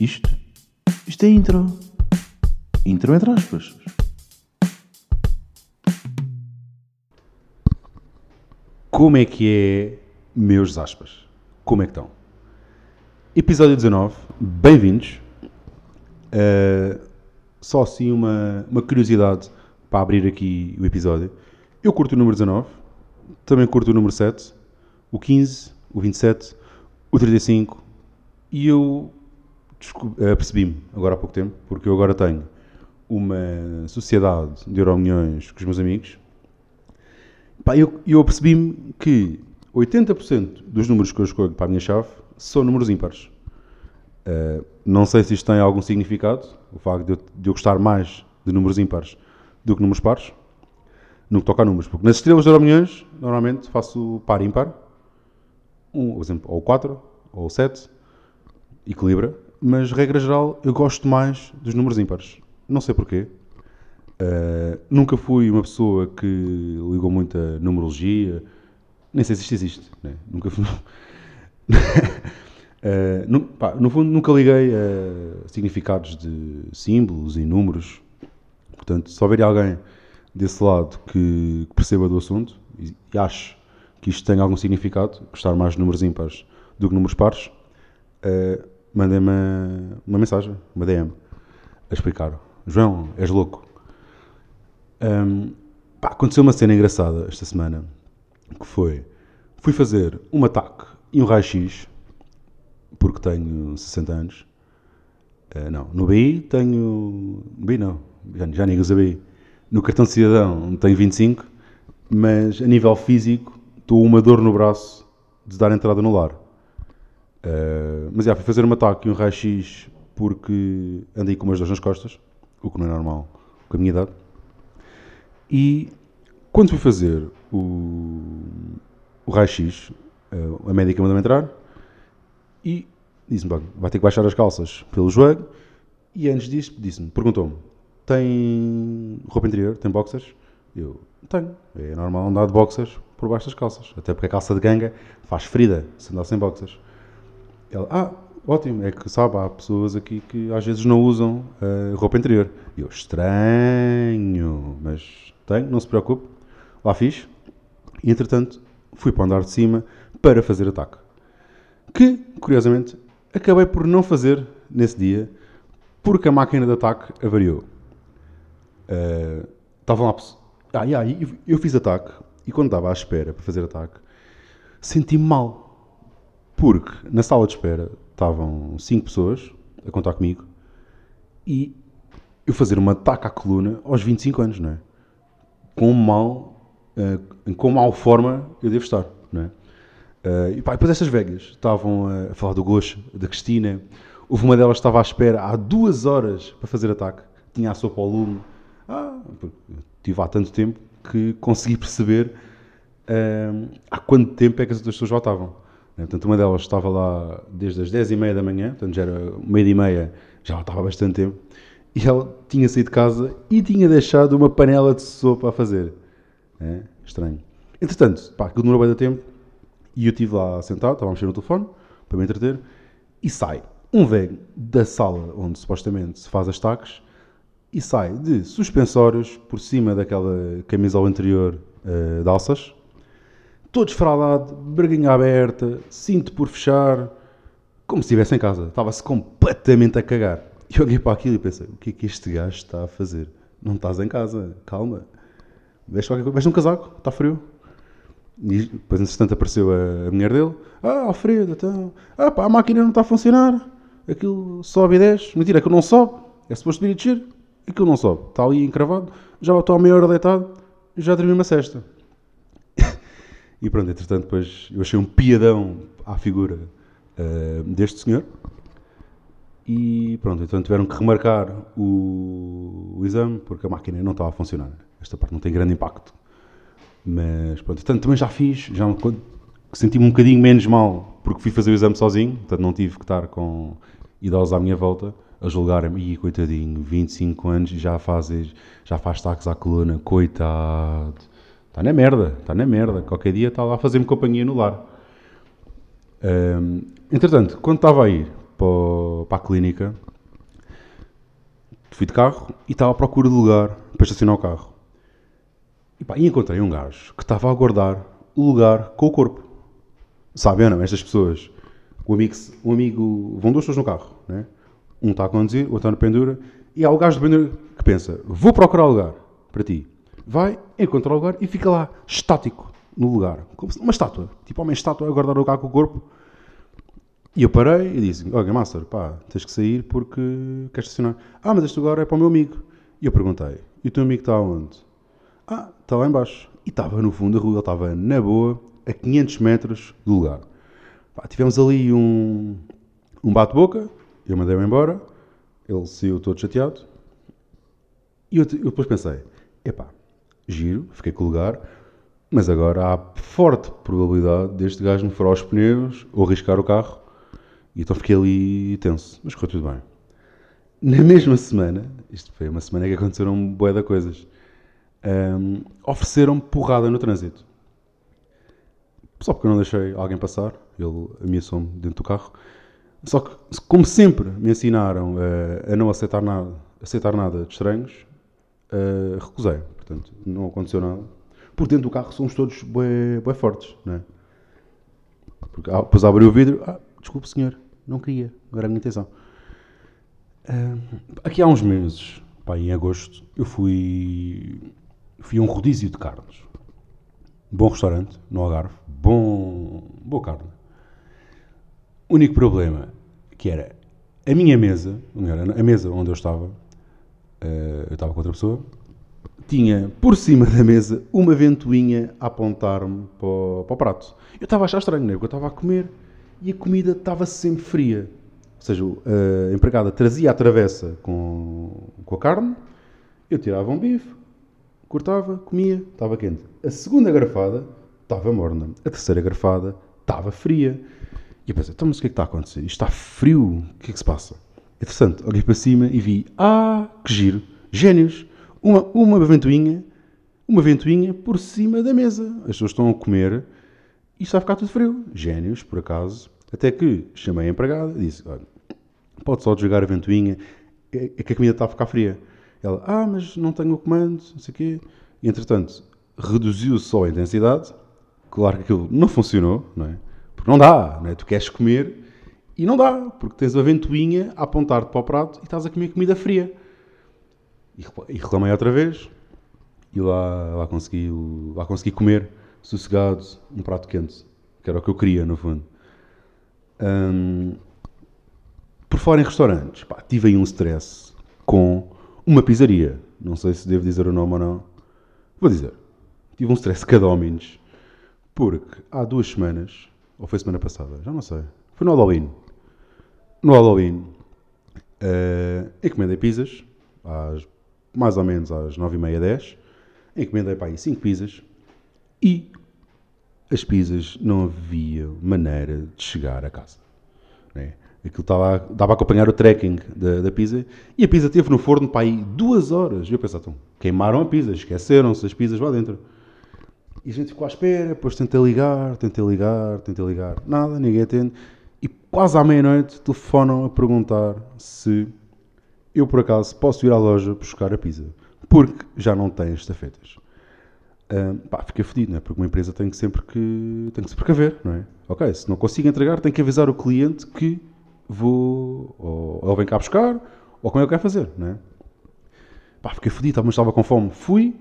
Isto? Isto é intro. Intro entre aspas. Como é que é, meus aspas? Como é que estão? Episódio 19, bem-vindos. Uh, só assim uma, uma curiosidade para abrir aqui o episódio. Eu curto o número 19, também curto o número 7, o 15, o 27, o 35 e eu percebi-me agora há pouco tempo, porque eu agora tenho uma sociedade de Euromilhões com os meus amigos. Pá, eu, eu percebi-me que 80% dos números que eu escolho para a minha chave são números ímpares. Uh, não sei se isto tem algum significado, o facto de eu, de eu, gostar mais de números ímpares do que números pares, no que toca a números. Porque nas estrelas de Euromilhões, normalmente faço par ímpar, um, exemplo, ou 4, ou 7, equilibra, mas regra geral eu gosto mais dos números ímpares. Não sei porquê. Uh, nunca fui uma pessoa que ligou muito a numerologia, nem sei se isto existe, né? nunca fui. Uh, no, pá, no, fundo, nunca liguei a significados de símbolos e números. Portanto, se houver alguém desse lado que, que perceba do assunto e, e acho que isto tem algum significado, gostar mais de números ímpares do que números pares, uh, mandem-me uma mensagem, uma DM, a explicar. João, és louco. Um, pá, aconteceu uma cena engraçada esta semana, que foi, fui fazer um ataque e um raio-x, porque tenho 60 anos. Uh, não, no BI tenho... BI não, já, já nem uso BI. No cartão de cidadão tenho 25, mas a nível físico estou uma dor no braço de dar entrada no lar. Uh, mas já, fui fazer um ataque e um raio-x porque andei com umas dores nas costas, o que não é normal com a minha idade. E quando fui fazer o, o raio-x, uh, a médica mandou-me entrar e disse-me: vai ter que baixar as calças pelo joelho. E antes disso, disse-me, perguntou-me: tem roupa interior? Tem boxers? Eu tenho. É normal andar de boxers por baixo das calças. Até porque a calça de ganga faz ferida se andar sem boxers. Ela, ah, ótimo, é que sabe, há pessoas aqui que às vezes não usam uh, roupa interior. E eu, estranho, mas tenho, não se preocupe. Lá fiz. E entretanto, fui para o andar de cima para fazer ataque. Que, curiosamente, acabei por não fazer nesse dia porque a máquina de ataque avariou. Uh, estavam lá. Ah, yeah, eu, eu fiz ataque e quando estava à espera para fazer ataque, senti-me mal. Porque na sala de espera estavam cinco pessoas a contar comigo e eu fazer um ataque à coluna aos 25 anos, não é? Com mal, uh, com mal forma eu devo estar, não é? Uh, e pá, depois estas velhas estavam a falar do Gosto, da Cristina. Houve uma delas que estava à espera há duas horas para fazer ataque. Tinha a sopa ao lume. Ah, tive há tanto tempo que consegui perceber uh, há quanto tempo é que as outras pessoas voltavam. Né? Portanto, uma delas estava lá desde as 10 e meia da manhã, portanto já era meia e meia, já estava há bastante tempo, e ela tinha saído de casa e tinha deixado uma panela de sopa a fazer. É? Estranho. Entretanto, pá, aquilo demorou bem de tempo, e eu estive lá sentado, estava a mexer no telefone, para me entreter, e sai um velho da sala onde supostamente se faz as taques, e sai de suspensórios por cima daquela camisola anterior uh, de alças, todo esfralado, braguinha aberta, cinto por fechar, como se estivesse em casa. Estava-se completamente a cagar. E eu olhei para aquilo e pensei: o que é que este gajo está a fazer? Não estás em casa, calma. Veste, qualquer um casaco, está frio. E depois, entretanto, apareceu a, mulher dele: Ah, Alfredo, então. Ah, pá, a máquina não está a funcionar. Aquilo sobe e desce. Mentira, aquilo não sobe. É suposto vir a descer. Aquilo não sobe. Está ali encravado. Já estou a meia hora deitado. E já dormi uma cesta. E pronto, entretanto, depois eu achei um piadão à figura uh, deste senhor. E pronto, então tiveram que remarcar o, o, exame porque a máquina não estava a funcionar. Esta parte não tem grande impacto. Mas pronto, portanto, também já fiz, já senti-me um bocadinho menos mal porque fui fazer o exame sozinho, portanto não tive que estar com idosos à minha volta a julgarem-me, coitadinho, 25 anos e já faz, já faz taques à coluna, coitado. Está na merda, está na merda. Qualquer dia está lá a fazer-me companhia no lar. Um, entretanto, quando estava a ir para o, o- para a clínica, fui de carro e estava à procura de lugar para estacionar o carro. E, pá, e encontrei um gajo que estava a aguardar o lugar com o corpo. Sabem ou não? Estas pessoas. O amigo, um amigo vão duas pessoas no carro, né? Um está a conduzir, o outro está na pendura, e há o gajo de pendura que pensa: vou procurar lugar para ti. Vai, encontra o lugar e fica lá, estático, no lugar. Como uma estátua. Tipo, uma estátua a guardar o lugar com o corpo. E eu parei e disse: Olha, Master, pá, tens que sair porque queres estacionar. Ah, mas este lugar é para o meu amigo. E eu perguntei: E o teu amigo está onde? Ah, está lá embaixo. E estava no fundo da rua, ele estava na boa, a 500 metros do lugar. Pá, tivemos ali um, um bate-boca, eu mandei-me embora, ele saiu todo chateado. E eu, eu depois pensei: epá, giro, fiquei com o lugar, mas agora há forte probabilidade deste gajo me furar os pneus ou arriscar o carro. E então fiquei ali tenso, mas correu tudo bem. Na mesma semana, isto foi uma semana que aconteceram um bué de coisas, hum, ofereceram-me porrada no trânsito. Só porque eu não deixei alguém passar, ele ameaçou-me dentro do carro. Só que, como sempre me ensinaram eh, a não aceitar nada, aceitar nada de estranhos, eh, recusei. Portanto, não aconteceu nada. Por dentro do carro somos todos bué, bué fortes, não é? Porque, ah, depois abri o vidro, ah, desculpe senhor, não queria, não era a minha intenção. Ah, aqui há uns meses, pá, em agosto, eu fui, fui a um rodízio de carnes. Bom restaurante, no Algarve, bom, boa carne. Único problema, que era a minha mesa, a mesa onde eu estava, eh, eu estava com outra pessoa, tinha por cima da mesa uma ventoinha a apontar-me para, para o prato. Eu estava a achar estranho, né? porque eu estava a comer e a comida estava sempre fria. Ou seja, a empregada trazia a travessa com, com a carne, eu tirava um bife, cortava, comia, estava quente. A segunda garfada estava morna. A terceira garfada estava fria. E eu pensei, então, mas o que é que está a acontecer? Isto está frio, o que é que se passa? Interessante, olhei para cima e vi, ah, que giro, génios, uma, uma ventoinha, uma ventoinha por cima da mesa. As pessoas estão a comer e está a ficar tudo frio. Génios, por acaso. Até que chamei a empregada e disse, olha, pode só desligar a ventoinha, é é que a comida está a ficar fria. Ela, ah, mas não tenho o comando, não sei o quê. E, entretanto, reduziu só a intensidade. Claro que aquilo não funcionou, não é? Porque não dá, não é? Tu queres comer e não dá, porque tens a ventoinha a apontar-te para o prato e estás a comer comida fria. E recla- reclamei outra vez e lá, lá, consegui, lá consegui comer sossegado um prato quente, que era o que eu queria, no fundo. Hum, por fora em restaurantes, pá, tive aí um stress com uma pizzaria. Não sei se devo dizer o nome ou não. Vou dizer. Tive um stress Domino's porque há duas semanas, ou foi semana passada, já não sei. Foi no Halloween. No Halloween, eh, encomendei pizzas, às, mais ou menos às 9h30, 10 Encomendei para aí 5 pizzas e as pizzas não havia maneira de chegar a casa. Né? Aquilo estava, dava a acompanhar o tracking da, da pizza e a pizza esteve no forno para aí duas horas. E eu pensava, então, queimaram a pizza, esqueceram-se as pizzas lá dentro. E a gente ficou à espera, depois tentei ligar, tentei ligar, tentei ligar, nada, ninguém atende. E quase à meia-noite telefonam a perguntar se eu por acaso posso ir à loja buscar a pizza, porque já não tem estafetas. Ahm, pá, fiquei fodido, não é? Porque uma empresa tem que sempre que tem que se precaver, não é? Ok, se não consigo entregar, tem que avisar o cliente que vou ou ele vem cá buscar ou como é que quer fazer, não é? Pá, fiquei fodido, mas estava com fome. Fui,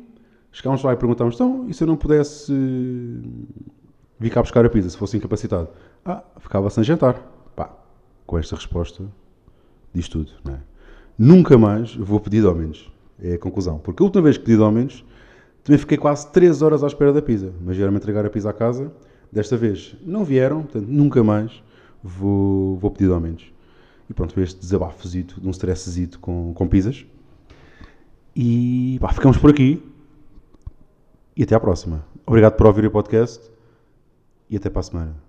chegámos lá e perguntámos, então, e se eu não pudesse vir cá buscar a pizza, se fosse incapacitado? Ah, ficava sem jantar. Pá, com esta resposta, diz tudo, não é? Nunca mais vou pedir de menos. É a conclusão. Porque a última vez que pedi de menos, também fiquei quase 3 horas à espera da pizza. Mas vieram-me entregar a pizza à casa. Desta vez não vieram, portanto, nunca mais vou, vou pedir de menos. E pronto, foi este desabafozito, de um stressezito com, com pizzas. E pá, ficamos por aqui. E até à próxima. Obrigado por ouvir o podcast. E até para a semana.